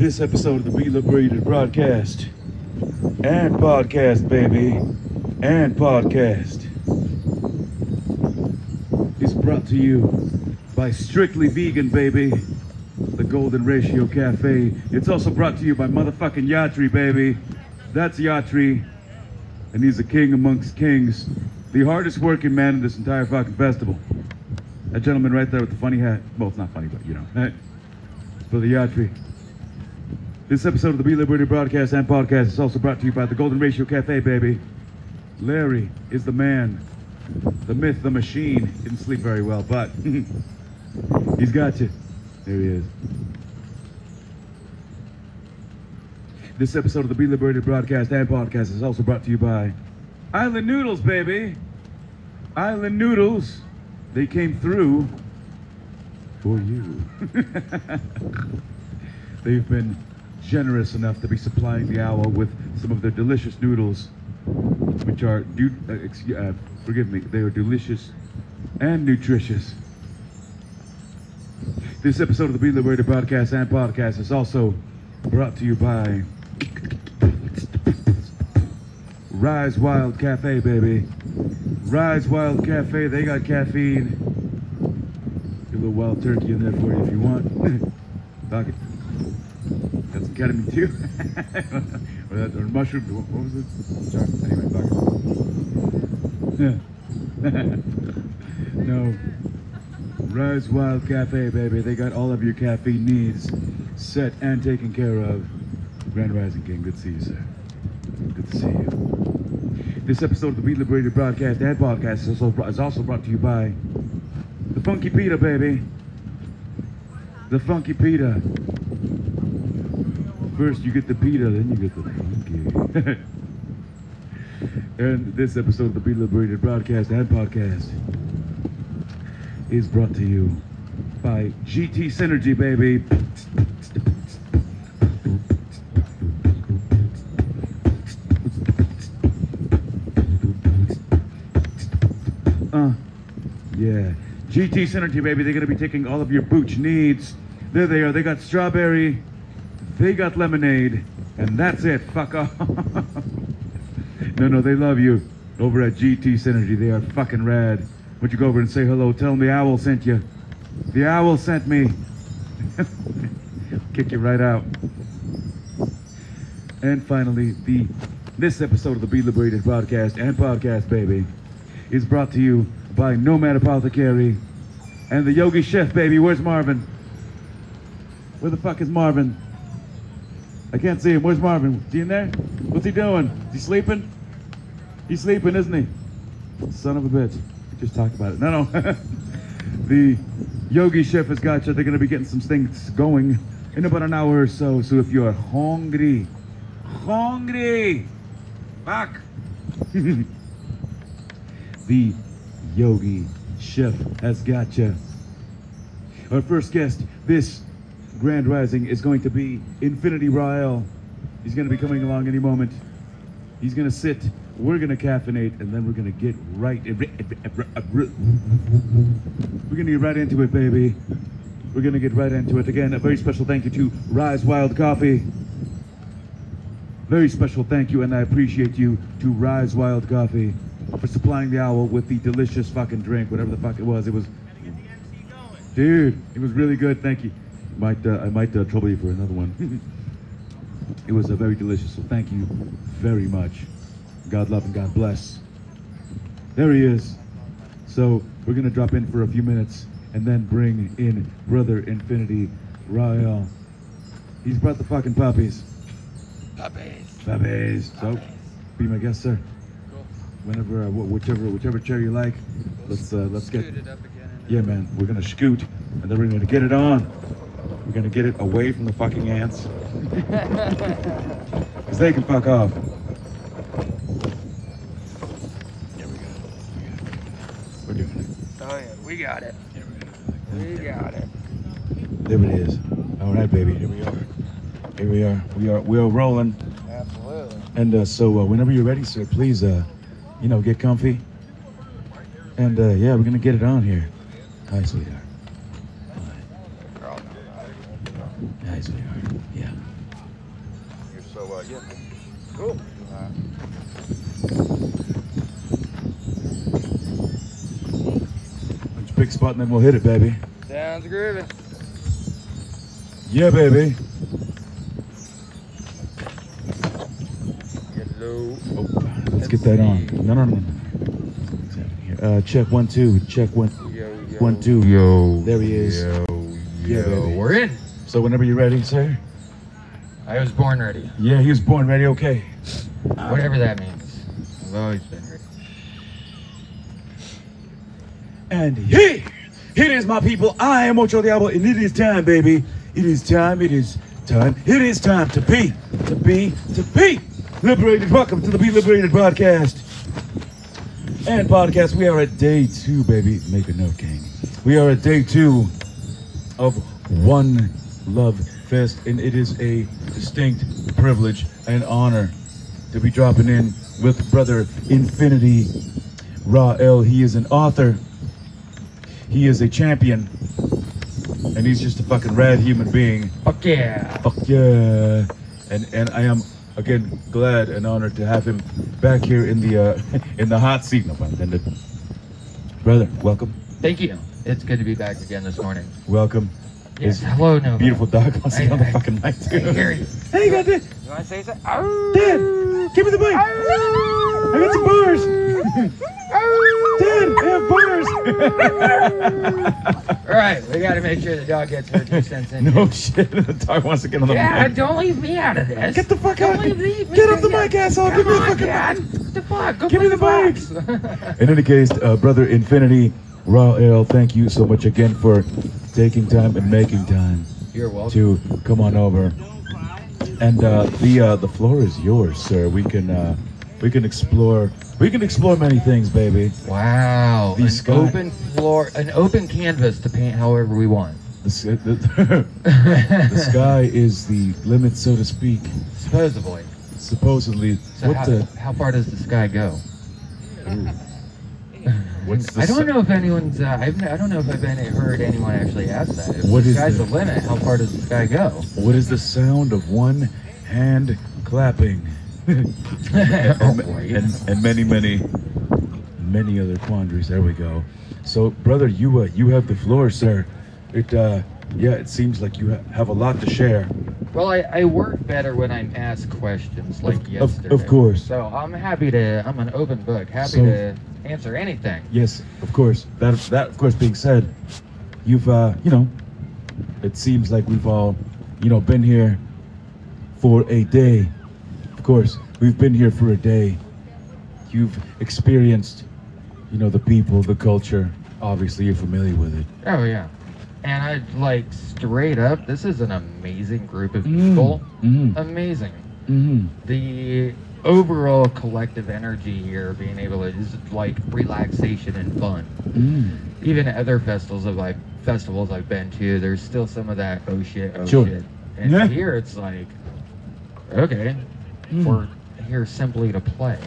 This episode of the Be Liberated broadcast and podcast, baby, and podcast is brought to you by Strictly Vegan, baby, the Golden Ratio Cafe. It's also brought to you by motherfucking Yatri, baby. That's Yatri, and he's a king amongst kings, the hardest working man in this entire fucking festival. That gentleman right there with the funny hat. Well, it's not funny, but you know. Hey, for the Yatri. This episode of the Be Liberated broadcast and podcast is also brought to you by the Golden Ratio Cafe, baby. Larry is the man, the myth, the machine. Didn't sleep very well, but he's got you. There he is. This episode of the Be Liberated broadcast and podcast is also brought to you by Island Noodles, baby. Island Noodles. They came through for you. They've been generous enough to be supplying the owl with some of their delicious noodles, which are, uh, ex- uh, forgive me, they are delicious and nutritious. This episode of the Be Liberated broadcast and podcast is also brought to you by Rise Wild Cafe, baby. Rise Wild Cafe, they got caffeine. Get a little wild turkey in there for you if you want. Doc it. Some too. or, that, or mushroom. What, was it? Sorry. Anyway, no. Rise Wild Cafe, baby. They got all of your caffeine needs set and taken care of. Grand Rising King, good to see you, sir. Good to see you. This episode of the Be Liberated broadcast and podcast is also, is also brought to you by the Funky Pita, baby. The Funky Pita. First you get the pita, then you get the funky. and this episode of the Be Liberated broadcast and podcast is brought to you by GT Synergy, baby. Uh, yeah. GT Synergy, baby. They're going to be taking all of your booch needs. There they are. They got strawberry. They got lemonade. And that's it. Fuck off. no, no, they love you. Over at GT Synergy. They are fucking rad. Would you go over and say hello? Tell them the owl sent you. The owl sent me. Kick you right out. And finally, the this episode of the Be Liberated broadcast and podcast, baby, is brought to you by Nomad Apothecary and the Yogi Chef, baby. Where's Marvin? Where the fuck is Marvin? I can't see him. Where's Marvin? Is he in there? What's he doing? Is he sleeping? He's sleeping, isn't he? Son of a bitch. Just talked about it. No, no. the Yogi Chef has got you. They're going to be getting some things going in about an hour or so. So if you're hungry, hungry, back. the Yogi Chef has got you. Our first guest this Grand Rising is going to be Infinity Rael. He's going to be coming along any moment. He's going to sit. We're going to caffeinate, and then we're going to get right. We're going to get right into it, baby. We're going to get right into it. Again, a very special thank you to Rise Wild Coffee. Very special thank you, and I appreciate you to Rise Wild Coffee for supplying the owl with the delicious fucking drink, whatever the fuck it was. It was, dude, it was really good. Thank you. Might uh, I might uh, trouble you for another one. it was uh, very delicious. So thank you very much. God love and God bless. There he is. So we're gonna drop in for a few minutes and then bring in Brother Infinity Rael. He's brought the fucking puppies. Puppies. Puppies. So be my guest, sir. Cool. Whenever, uh, wh- whichever, whichever chair you like. Let's uh, let's get. It up again. Yeah, man. We're gonna scoot, and then we're gonna get it on. We're gonna get it away from the fucking ants, cause they can fuck off. There we go. We're doing it. Oh yeah, we got it. Here we go. We got it. There it is. All right, baby. Here we are. Here we are. We are. We are rolling. Absolutely. And uh, so, uh, whenever you're ready, sir, please, uh, you know, get comfy. And uh, yeah, we're gonna get it on here. Hi, sweetheart. Hi, sweetheart. Yeah. You're so uh, yeah. Cool. Which big spot and then we'll hit it, baby. Sounds groovy. Yeah, baby. Hello. Oh, let's get that on. No, no, no, no. Uh, check one, two. Check one, Yo, yo. one, two. Yo. There he is. Yo. Yeah, yo. baby. We're in. So whenever you're ready, sir. I was born ready. Yeah, he was born ready. Okay. Whatever that means. I've always been ready. And he, it is, my people. I am Ocho Diablo, and it is time, baby. It is time. It is time. It is time to be, to be, to be liberated. Welcome to the Be Liberated broadcast. And podcast, we are at day two, baby. Make a note, King. We are at day two of One Love Fest, and it is a distinct privilege and honor to be dropping in with brother Infinity Ra L. He is an author. He is a champion. And he's just a fucking rad human being. Fuck yeah. Fuck yeah. And and I am again glad and honored to have him back here in the uh in the hot seat. No pun intended. Brother, welcome. Thank you. It's good to be back again this morning. Welcome. Yes. His Hello, no. beautiful dog wants to I- get on the I- fucking mic I hear you. Hey, you got that? You want to say something? Dad, give me the mic. I got some bars. Dad, I have bars. All right, we got to make sure the dog gets her two cents in. no shit. The dog wants to get on the Yeah, mic. don't leave me out of this. Get the fuck Don't out. leave me. Get off the mic, asshole. Come Give me the on, fucking Dad. mic. What the fuck? Go Give me play the box. In any case, uh, brother Infinity, Raw Ale, thank you so much again for taking time and making time You're welcome. to come on over. And uh, the uh, the floor is yours, sir. We can uh, we can explore we can explore many things, baby. Wow, The an sky- open floor, an open canvas to paint however we want. The, the, the sky is the limit, so to speak. Supposedly. Supposedly, So what how, the? how far does the sky go? ooh. What's the I don't know if anyone's. Uh, I've, I don't know if I've any, heard anyone actually ask that. If What the is sky's the- the limit, how far does the sky go? What is the sound of one hand clapping? and, Oh, and, and many, many, many other quandaries. There we go. So, brother, you uh, you have the floor, sir. It uh, yeah, it seems like you ha- have a lot to share. Well, I, I work better when I'm asked questions like Of- of- yesterday. of course. So I'm happy to. I'm an open book. Happy So- to answer anything. Yes, of course. That that of course being said, you've uh, you know, it seems like we've all, you know, been here for a day. Of course, we've been here for a day. You've experienced, you know, the people, the culture. Obviously, you're familiar with it. Oh yeah. And I like straight up. This is an amazing group of people. Mm-hmm. Amazing. Mm-hmm. The overall collective energy here, being able to is like relaxation and fun. Mm. Even other festivals of like festivals I've been to, there's still some of that oh shit, oh Sure. shit. And Yeah. here it's like, okay, Mm. we're here simply to play.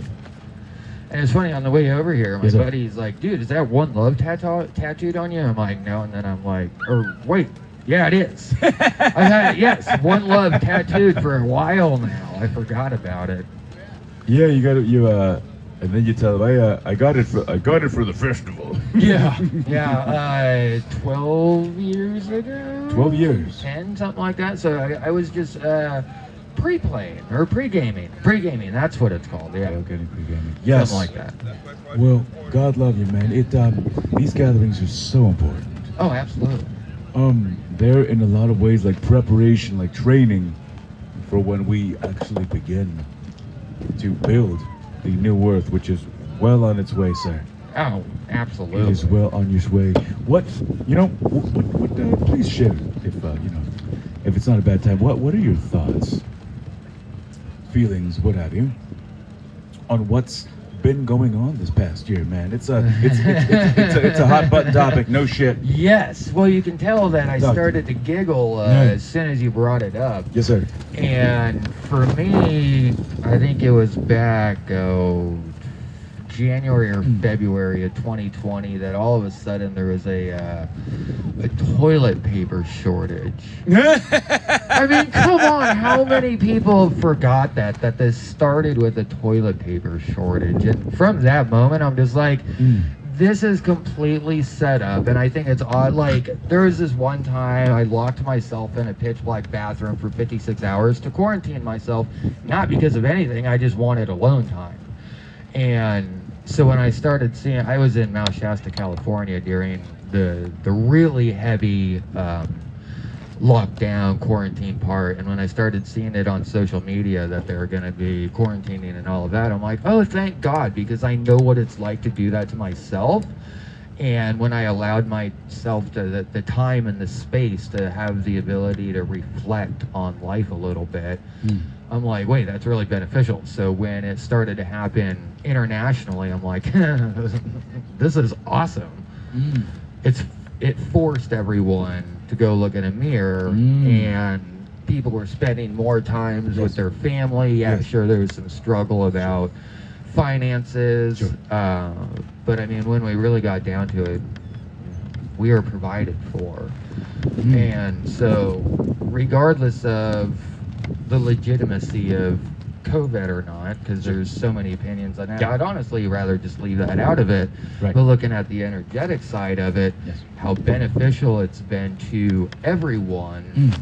And it's funny on the way over here, my sir. buddy's like, "Dude, is that one love tattoo tattooed on you?" I'm like, "No," and then I'm like, "Or wait, yeah, it is." I've had yes, one love tattooed for a while now. I forgot about it. Yeah, you got it. You uh, and then you tell them, I uh, I got it for I got it for the festival. Yeah, yeah, uh, twelve years ago. 12 years. ten, something like that. So I, I was just uh, pre-playing or pre-gaming. Pre-gaming, that's what it's called. Yeah, Okay, pre-gaming. Yes. something like that. Well, God love you, man. It um, these gatherings are so important. Oh, absolutely. Um, they're in a lot of ways like preparation, like training for when we actually begin to build the new Earth, which is well on its way, sir. Oh, absolutely. is well on its way. What you know? What, what, what uh, please share if uh, you know, if it's not a bad time. What What are your thoughts, feelings, what have you, on what's been going on this past year, man? It's a it's it's, it's, it's, a, it's a hot button topic. No shit. Yes. Well, you can tell that I started to giggle uh, Yeah. as soon as you brought it up. Yes, sir. And for me, I think it was back oh, January or. February of 2020 that all of a sudden there was a uh, a toilet paper shortage. I mean, come on, how many people forgot that that this started with a toilet paper shortage? And from that moment, I'm just like, Mm. this is completely set up and i think it's odd like there was this one time i locked myself in a pitch black bathroom for 56 hours to quarantine myself not because of anything i just wanted alone time and so when i started seeing i was in mount shasta california during the the really heavy um, lockdown quarantine part and when i started seeing it on social media that they're going to be quarantining and all of that i'm like oh thank god because i know what it's like to do that to myself and when i allowed myself to the, the time and the space to have the ability to reflect on life a little bit Mm. I'm like wait that's really beneficial so when it started to happen internationally i'm like this is awesome Mm. it's it forced everyone to go look in a mirror Mm. and people were spending more times with their family yeah Yes. sure there was some struggle about finances Sure. uh, but i mean when we really got down to it we are provided for Mm. and so regardless of the legitimacy of COVID or not, because there's so many opinions on that. I'd honestly rather just leave that out of it. Right. But looking at the energetic side of it, Yes. how beneficial it's been to everyone Mm.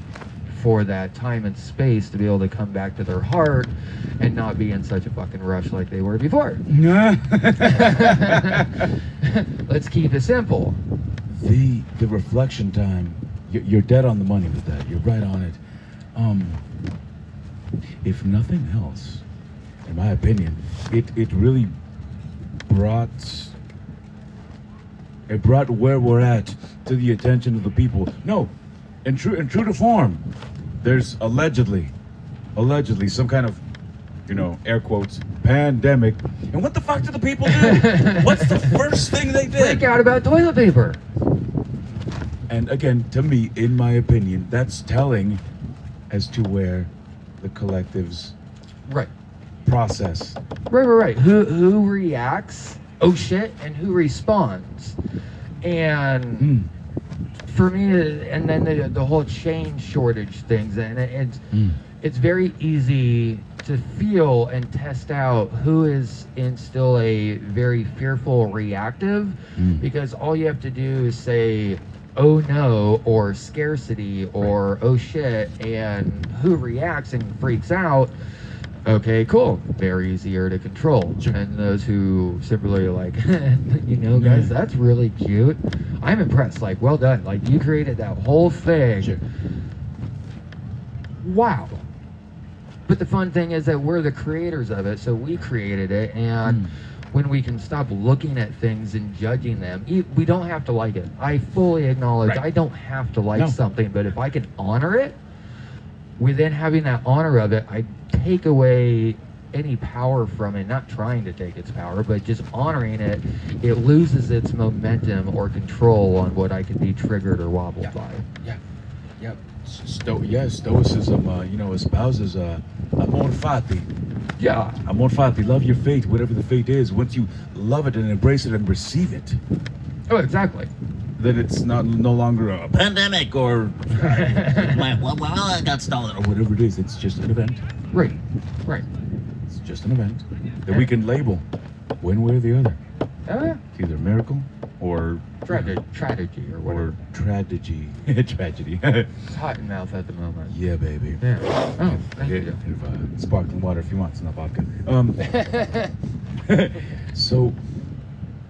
for that time and space to be able to come back to their heart and not be in such a fucking rush like they were before. Let's keep it simple. the the reflection time you're, you're dead on the money with that you're right on it um if nothing else in my opinion it it really brought it brought where we're at to the attention of the people. No in true in true to form there's allegedly allegedly some kind of you know air quotes pandemic. And what the fuck do the people do? What's the first thing they did? Freak out about toilet paper. And again, to me, in my opinion, that's telling as to where the collectives Right. process. Right, right, right. Who who reacts? Oh shit, and who responds? And Mm. for me, and then the the whole chain shortage things, and it, it's Mm. it's very easy to feel and test out who is in still a very fearful reactive, Mm. because all you have to do is say. Oh no, or scarcity, or oh shit, and who reacts and freaks out Okay, cool. Very easier to control. Sure. And those who simply are like, you know, guys, Yeah. that's really cute. I'm impressed. Like, well done. Like, you created that whole thing. Sure. Wow. But the fun thing is that we're the creators of it, so we created it. And Mm. When we can stop looking at things and judging them, we don't have to like it. I fully acknowledge Right. I don't have to like No. something, but if I can honor it, within having that honor of it, I take away any power from it, not trying to take its power, but just honoring it, it loses its momentum or control on what I can be triggered or wobbled Yeah. by. Yeah. Yep. Sto- yeah, Stoicism, uh, you know, espouses uh, amor fati. Yeah. Amor fati. Love your fate, whatever the fate is. Once you love it and embrace it and receive it, Oh, exactly. then it's not no longer a pandemic or well, well, well, I got stolen. or whatever it is. It's just an event. Right. Right. It's just an event that we can label one way or the other. Oh, yeah. It's either a miracle or Tragedy, tragedy or whatever. or tragedy. tragedy. It's hot in mouth at the moment. yeah, baby. Yeah. Oh, thank here, uh, sparkling water if you want. It's not vodka. Um, so,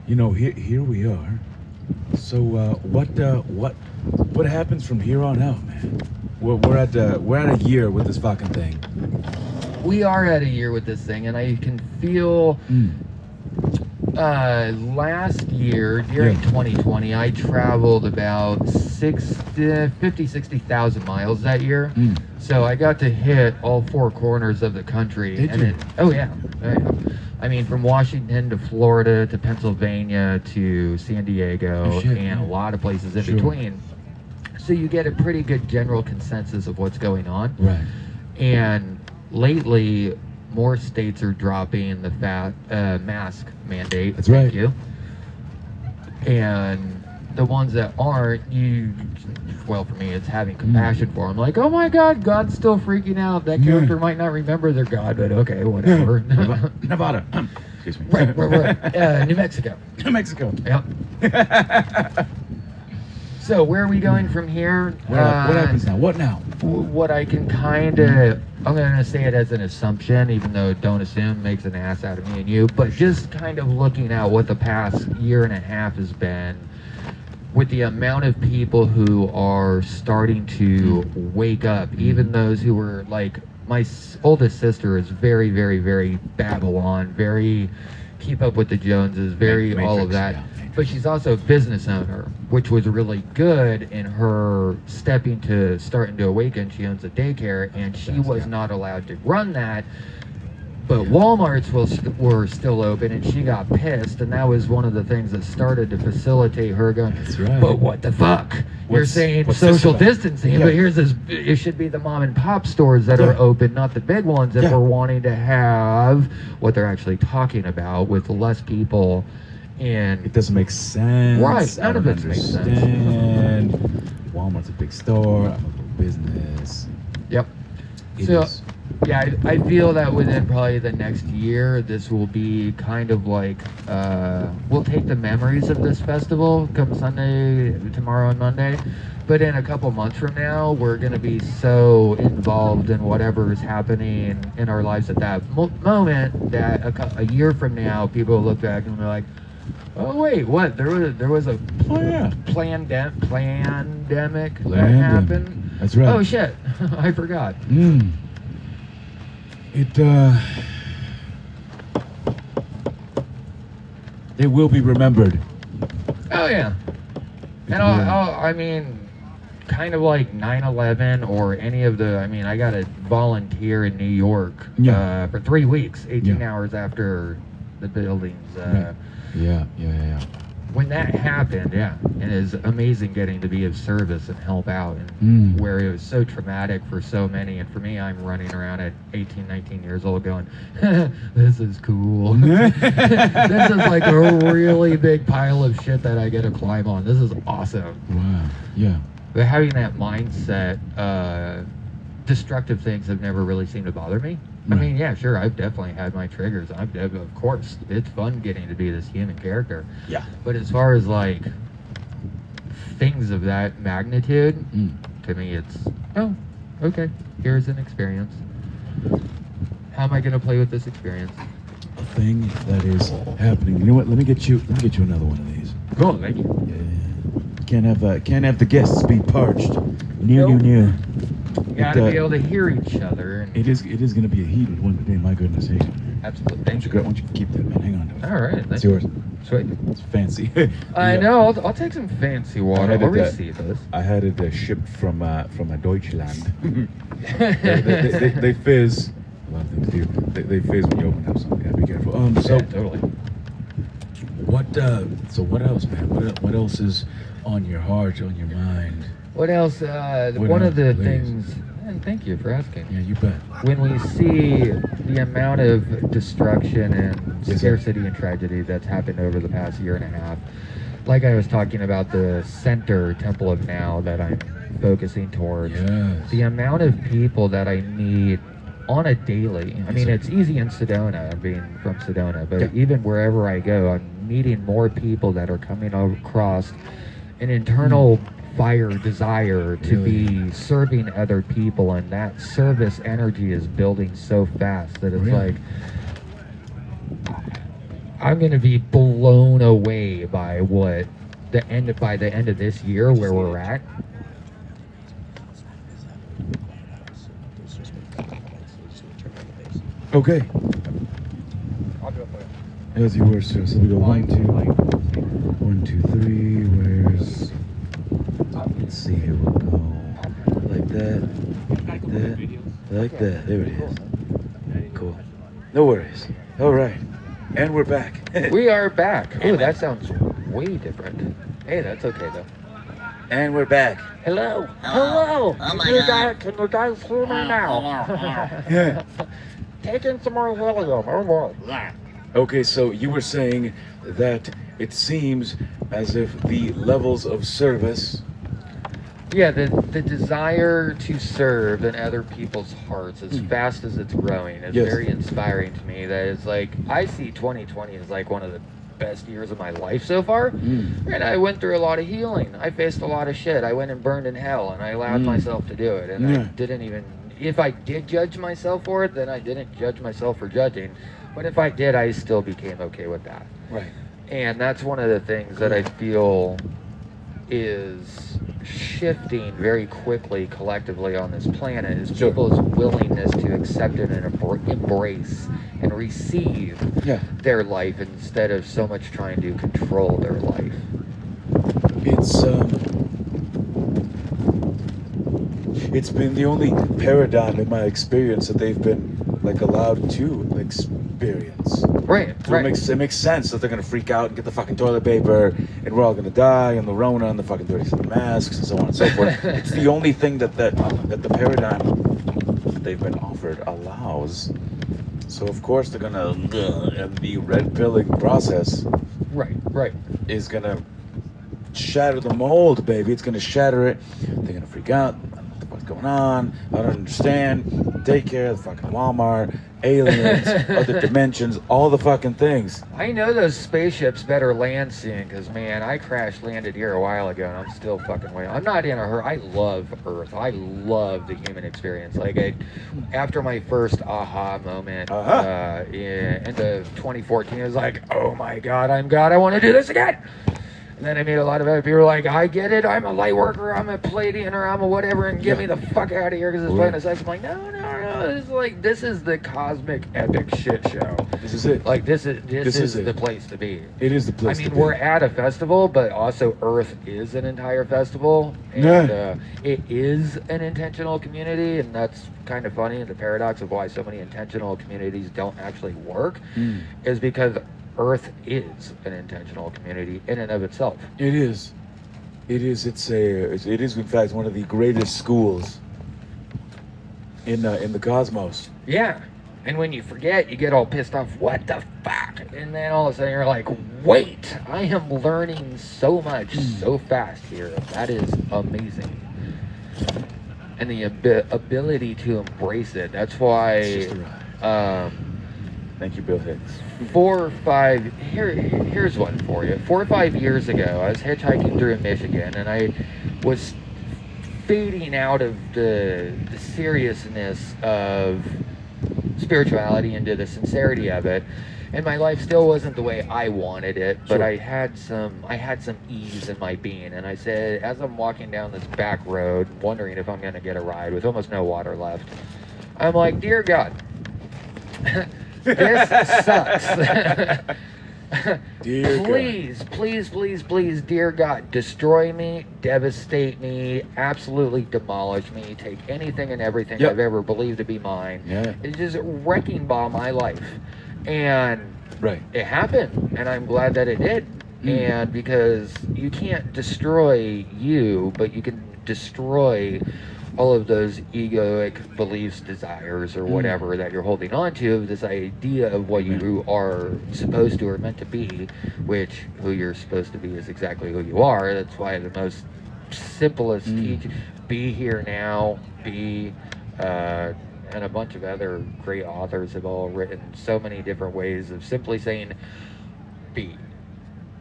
you know, here here we are. So, uh, what uh, what what happens from here on out, man? We're, we're at uh, we're at a year with this fucking thing. we are at a year with this thing, and I can feel uh, last year during Yeah. 2020, I traveled about 60, 50, 60,000 miles that year. Mm. So I got to hit all four corners of the country. Did and you? It, oh, yeah. Oh, yeah. I mean, from Washington to Florida to Pennsylvania to San Diego Oh, shit, and a lot of places in Sure. between. So you get a pretty good general consensus of what's going on. Right. And lately, more states are dropping the fat uh, mask mandate. That's Thank right. you. And the ones that aren't, you, well, for me, it's having compassion for them. Like, oh my God, God's still freaking out. That character might not remember their God, but okay, whatever. Nevada. Nevada. Excuse me. right, right, right. Uh, New Mexico. New Mexico. Yep. So where are we going from here? What, hap- what Uh, happens now? What now? what I can kind of, I'm going to say it as an assumption, even though don't assume makes an ass out of me and you, but just kind of looking at what the past year and a half has been with the amount of people who are starting to wake up, even those who were like, my oldest sister is very, very, very Babylon, very keep up with the Joneses, very Ma- all of that yeah, Matrix. But she's also a business owner, which was really good in her stepping to starting to awaken. She owns a daycare, and she Yes, was yeah. not allowed to run that. But Walmart's was, were still open, and she got pissed, and that was one of the things that started to facilitate her going. That's right. But what the fuck? You're saying social distancing, Yeah. but here's this. It should be the mom and pop stores that are open, not the big ones. If Yeah. we're wanting to have what they're actually talking about with less people and It doesn't make sense. Right, none of it makes sense. Walmart's a big store. I'm a little business. Yep. It So- is- Yeah, I, I feel that within probably the next year, this will be kind of like uh, we'll take the memories of this festival come Sunday, tomorrow, and Monday. But in a couple months from now, we're going to be so involved in whatever is happening in our lives at that mo- moment that a, a year from now, people will look back and be like, "Oh wait, what? There was there was a Oh, yeah. plande- pandemic that happened." That's right. Oh shit, I forgot. Mm. It uh It will be remembered. Oh yeah. It And I'll. I'll, I mean, kind of like 9/11 or any of the. I mean, I got to volunteer in New York Yeah. uh, for three weeks, 18 Yeah. hours after the buildings. Uh, Right. Yeah, yeah, yeah, yeah. When that happened, yeah, and it is amazing getting to be of service and help out, and Mm. where it was so traumatic for so many. And for me, I'm running around at 18, 19 years old, going, "This is cool. this is like a really big pile of shit that I get to climb on. This is awesome." Wow. Yeah. But having that mindset, uh, destructive things have never really seemed to bother me. I mean, yeah, sure, I've definitely had my triggers. I've, of of course, it's fun getting to be this human character. Yeah. But as far as like things of that magnitude, Mm. to me, it's oh, okay. Here's an experience. How am I going to play with this experience? A thing that is happening. You know what? Let me get you let me get you another one of these. Cool, thank you. Yeah. Can't have uh, can't have the guests be parched. New, Nope. new, new. Got to uh, be able to hear each other. And It is it is going to be a heated one today. My goodness, hey. absolutely. Thank you, why don't you keep that, man? Hang on to it. All right. It's yours. Sweet. It's fancy. I Yeah. know. I'll, I'll take some fancy water. had I'll it, uh, receive this. I had it uh, shipped from uh, from a Deutschland. they, they, they, they, they fizz. A lot of things do. They, they fizz when you open up something. Gotta be careful. Um. So yeah, totally. what? Uh, so what else, man? What what else is on your heart, on your mind? What else? Uh, What one else, of the please? things. And thank you for asking. Yeah, you bet. When we see the amount of destruction and Yes, scarcity and tragedy that's happened over the past year and a half, like I was talking about the center Temple of Now that I'm focusing towards. Yes. the amount of people that I meet on a daily. I mean, it's easy in Sedona, being from Sedona, but Yeah. even wherever I go, I'm meeting more people that are coming across an internal mm. Fire desire to. Really? be serving other people, and that service energy is building so fast that it's Really? like. I'm gonna be blown away by what the end by the end of this year where we're at. Okay. As you were, sir. So we go one, two, one, two, three. Where's? Let's see. Here we'll go like that, like that, like that. There it is. Cool. No worries. All right. And we're back. We are back. Oh, that sounds way different. Hey, that's okay though. and we're back. Hello. Hello. Hello. Oh my can, you God. guys, can you guys hear me oh, now? Yeah. Oh, taking some more William. Oh, boy. Okay, so you were saying that it seems as if the levels of service. Yeah, the, the desire to serve in other people's hearts as Mm. fast as it's growing is Yes. very inspiring to me. That is like, I see 2020 as like one of the best years of my life so far. Mm. And I went through a lot of healing. I faced a lot of shit. I went and burned in hell, and I allowed Mm. myself to do it. And I didn't even. If I did judge myself for it, then I didn't judge myself for judging. But if I did, I still became okay with that. Right. And that's one of the things that I feel is shifting very quickly collectively on this planet is Sure. people's willingness to accept it and embrace and receive Yeah. their life instead of so much trying to control their life. It's um. It's been the only paradigm in my experience that they've been like allowed to experience. Right, So it makes it makes sense that they're gonna freak out and get the fucking toilet paper, and we're all gonna die, and the Rona, and the fucking 37 masks, and so on and so forth. it's the only thing that that that the paradigm that they've been offered allows. So of course they're gonna, uh, and the red pilling process right, right. is gonna shatter the mold, baby. It's gonna shatter it. They're gonna freak out. I don't know what going on. I don't understand. Daycare, the fucking Walmart, aliens, other dimensions, all the fucking things. I know those spaceships better land soon because, man, I crash landed here a while ago and I'm still fucking waiting. I'm not in a hurry. I love Earth. I love the human experience. Like, I, after my first aha moment Uh-huh. uh, in, into 2014, it was like, oh my God, I'm God. I want to do this again. And then I meet a lot of other people like, I get it. I'm a light worker. I'm a Pleiadian or I'm a whatever. And get me the fuck out of here because it's Right. planet sex. I'm like, no, no, no. This is like, this is the cosmic epic shit show. This is it. Like this is this, This is, is the place to be. It is the place. mean, to be. I mean, we're at a festival, but also Earth is an entire festival, and Yeah. uh, it is an intentional community, and that's kind of funny. And The paradox of why so many intentional communities don't actually work Mm. is because Earth is an intentional community in and of itself. It is. It is. It's a. It is in fact one of the greatest schools in uh, in the cosmos. Yeah. And when you forget, you get all pissed off. What the fuck? And then all of a sudden you're like, wait, I am learning so much so fast here. That is amazing. And the abi- ability to embrace it. That's why just a ride. um, Thank you, Bill Hicks. four or five here here's one for you four or five years ago i was hitchhiking through michigan and i was fading out of the, the seriousness of spirituality into the sincerity of it and my life still wasn't the way i wanted it but Sure. i had some i had some ease in my being and i said as i'm walking down this back road wondering if i'm going to get a ride with almost no water left i'm like dear god this sucks. Dear God. please, please, please, please, dear God, destroy me, devastate me, absolutely demolish me, take anything and everything Yep. I've ever believed to be mine. Yeah. It's just wrecking ball my life. And Right. it happened, and I'm glad that it did. Mm. And because you can't destroy you, but you can destroy all of those egoic beliefs, desires, or Mm. whatever that you're holding on to, this idea of what you are supposed to or meant to be, which who you're supposed to be is exactly who you are. That's why the most simplest Mm. teach be here now, be uh, and a bunch of other great authors have all written so many different ways of simply saying be.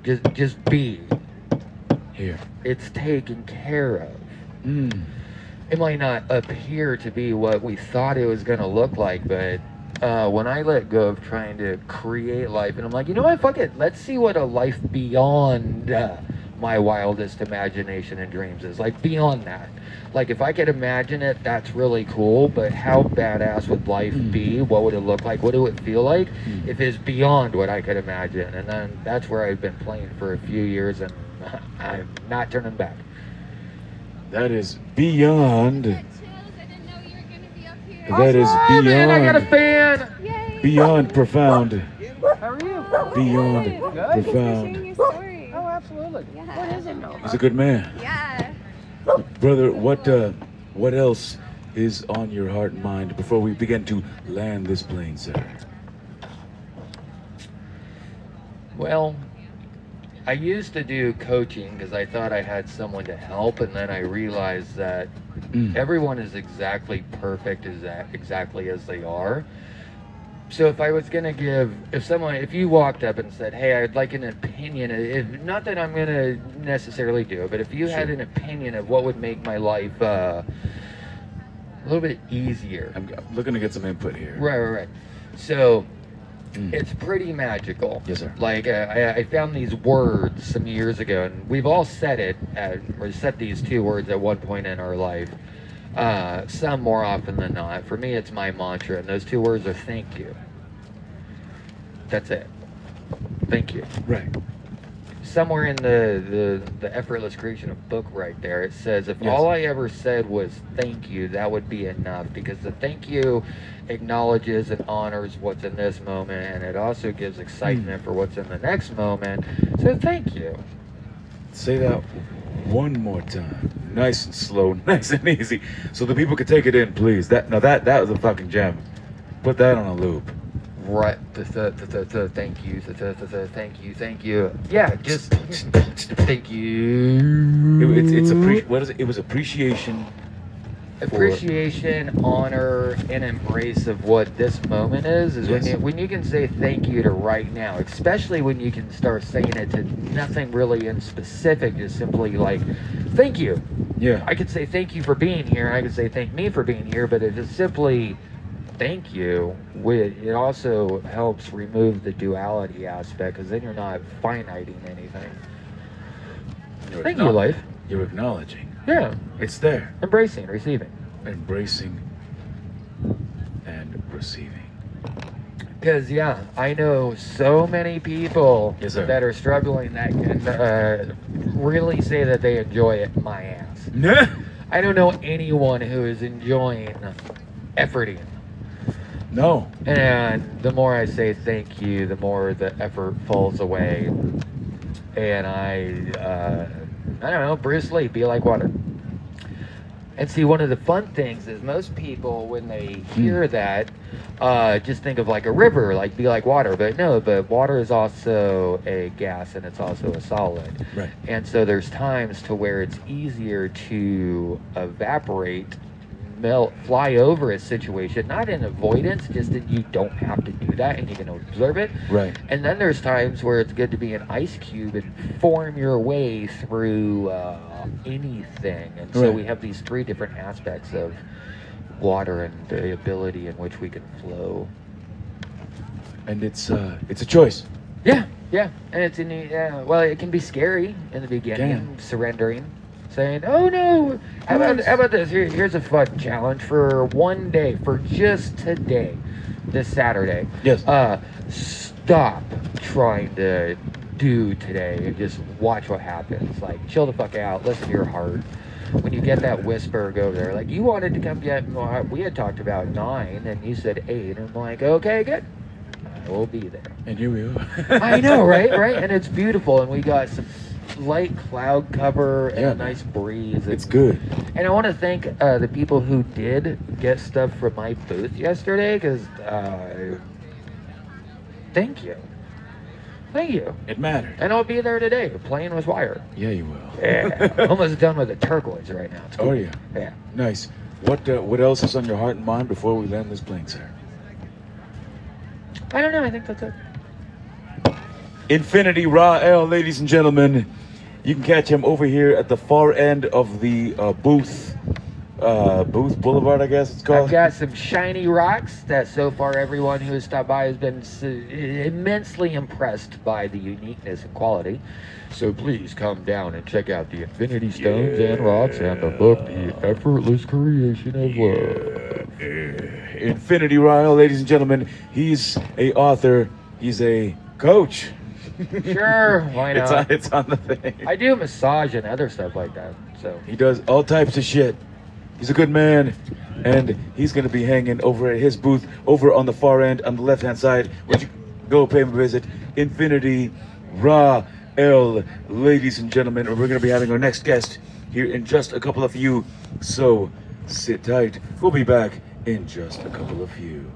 Just just be. Here. It's taken care of. Mm. It might not appear to be what we thought it was gonna look like, but uh, when I let go of trying to create life, and I'm like, you know what, fuck it, let's see what a life beyond uh, my wildest imagination and dreams is. Like beyond that. Like if I could imagine it, that's really cool. But how badass would life Mm. be? What would it look like? What would it feel like Mm. if it's beyond what I could imagine? And then that's where I've been playing for a few years, and I'm not turning back. That is beyond. Got chills. I didn't know you were gonna be up here. That is Awesome, man, I got a beyond. fan. Yay. Beyond profound. How are you? Beyond Good. Thank you for profound. sharing your story. Oh, absolutely. Yeah. What is it, no? He's a good man. Yeah. Brother, what uh, what else is on your heart and mind before we begin to land this plane, sir? Well, I used to do coaching because I thought I had someone to help, and then I realized that Mm. everyone is exactly perfect as exactly as they are. So if I was gonna give, if someone, if you walked up and said, "Hey, I'd like an opinion," if, not that I'm gonna necessarily do it, but if you had an opinion of what would make my life uh, a little bit easier, I'm looking to get some input here. right, right, right. So Mm. it's pretty magical. Yes, sir. Like uh, I, I found these words some years ago, and we've all said it, at, or said these two words at one point in our life. Uh, some more often than not. For me, it's my mantra, and those two words are "thank you." That's it. Thank you. Right. Somewhere in the, the, the effortless creation of book right there, it says if Yes. all I ever said was thank you, that would be enough because the thank you acknowledges and honors what's in this moment and it also gives excitement hmm. for what's in the next moment. So thank you. Say that one more time. Nice and slow, nice and easy. So the people can take it in, please. That now that that was a fucking gem. Put that on a loop. Right. the th- th- th- th- Thank you. the, th- th- th- Thank you. Thank you. Yeah, just thank you. It, it's it's appre- what is it? It was appreciation. appreciation, honor, and embrace of what this moment is is when you when you can say thank you to right now, especially when you can start saying it to nothing really in specific, just simply like thank you. Yeah. I could say thank you for being here. I could say thank me for being here, but if it's simply thank you, it also helps remove the duality aspect because then you're not finiting anything. You're Thank you, life. You're acknowledging. Yeah, It's there. embracing, receiving. Embracing and receiving. Because yeah, I know so many people Yes, that are struggling that can uh, really say that they enjoy it. My ass. I don't know anyone who is enjoying efforting. No. And the more I say thank you, the more the effort falls away. And I, uh, I don't know, Bruce Lee, be like water. And see, one of the fun things is most people, when they hear that, uh, just think of like a river, like be like water. But no, but water is also a gas and it's also a solid. Right. And so there's times to where it's easier to evaporate, fly over a situation, not in avoidance, just that you don't have to do that and you can observe it. Right. And then there's times where it's good to be an ice cube and form your way through uh, anything. And so Right. we have these three different aspects of water and the ability in which we can flow. And it's uh it's a choice. Yeah, yeah, and it's in the yeah. Well, it can be scary in the beginning, Can. surrendering, saying, "Oh no." How about how about this? Here, here's a fun challenge for one day, for just today, this Saturday. Yes. Uh, stop trying to do today and just watch what happens. Like, chill the fuck out. Listen to your heart. When you get that whisper, go there. Like, you wanted to come get. We had talked about nine, and you said eight. And I'm like, okay, good. I will be there. And you will. I know, right? Right? And it's beautiful, and we got some light cloud cover and Yeah. a nice breeze. It's and- good. And I want to thank uh, the people who did get stuff from my booth yesterday, because uh, thank you, thank you. It mattered. And I'll be there today, playing with wire. Yeah, you will. Yeah, almost done with the turquoise right now. It's cool. Oh yeah. Yeah. Nice. What uh, what else is on your heart and mind before we land this plane, sir? I don't know. I think that's it. Infinity Raw L, ladies and gentlemen. You can catch him over here at the far end of the uh, booth, uh, Booth Boulevard, I guess it's called. I've got some shiny rocks that so far everyone who has stopped by has been immensely impressed by the uniqueness and quality. So please come down and check out the Infinity Stones and Rocks and the book, The Effortless Creation of Love. Infinity L, ladies and gentlemen. He's a author. He's a coach. Sure, why It's not? on, it's on the thing. I do massage and other stuff like that. So He does all types of shit. He's a good man, and he's gonna be hanging over at his booth over on the far end on the left hand side. Would you go pay him a visit? Infinity Raw L, ladies and gentlemen. And we're gonna be having our next guest here in just a couple of few. So sit tight. We'll be back in just a couple of few.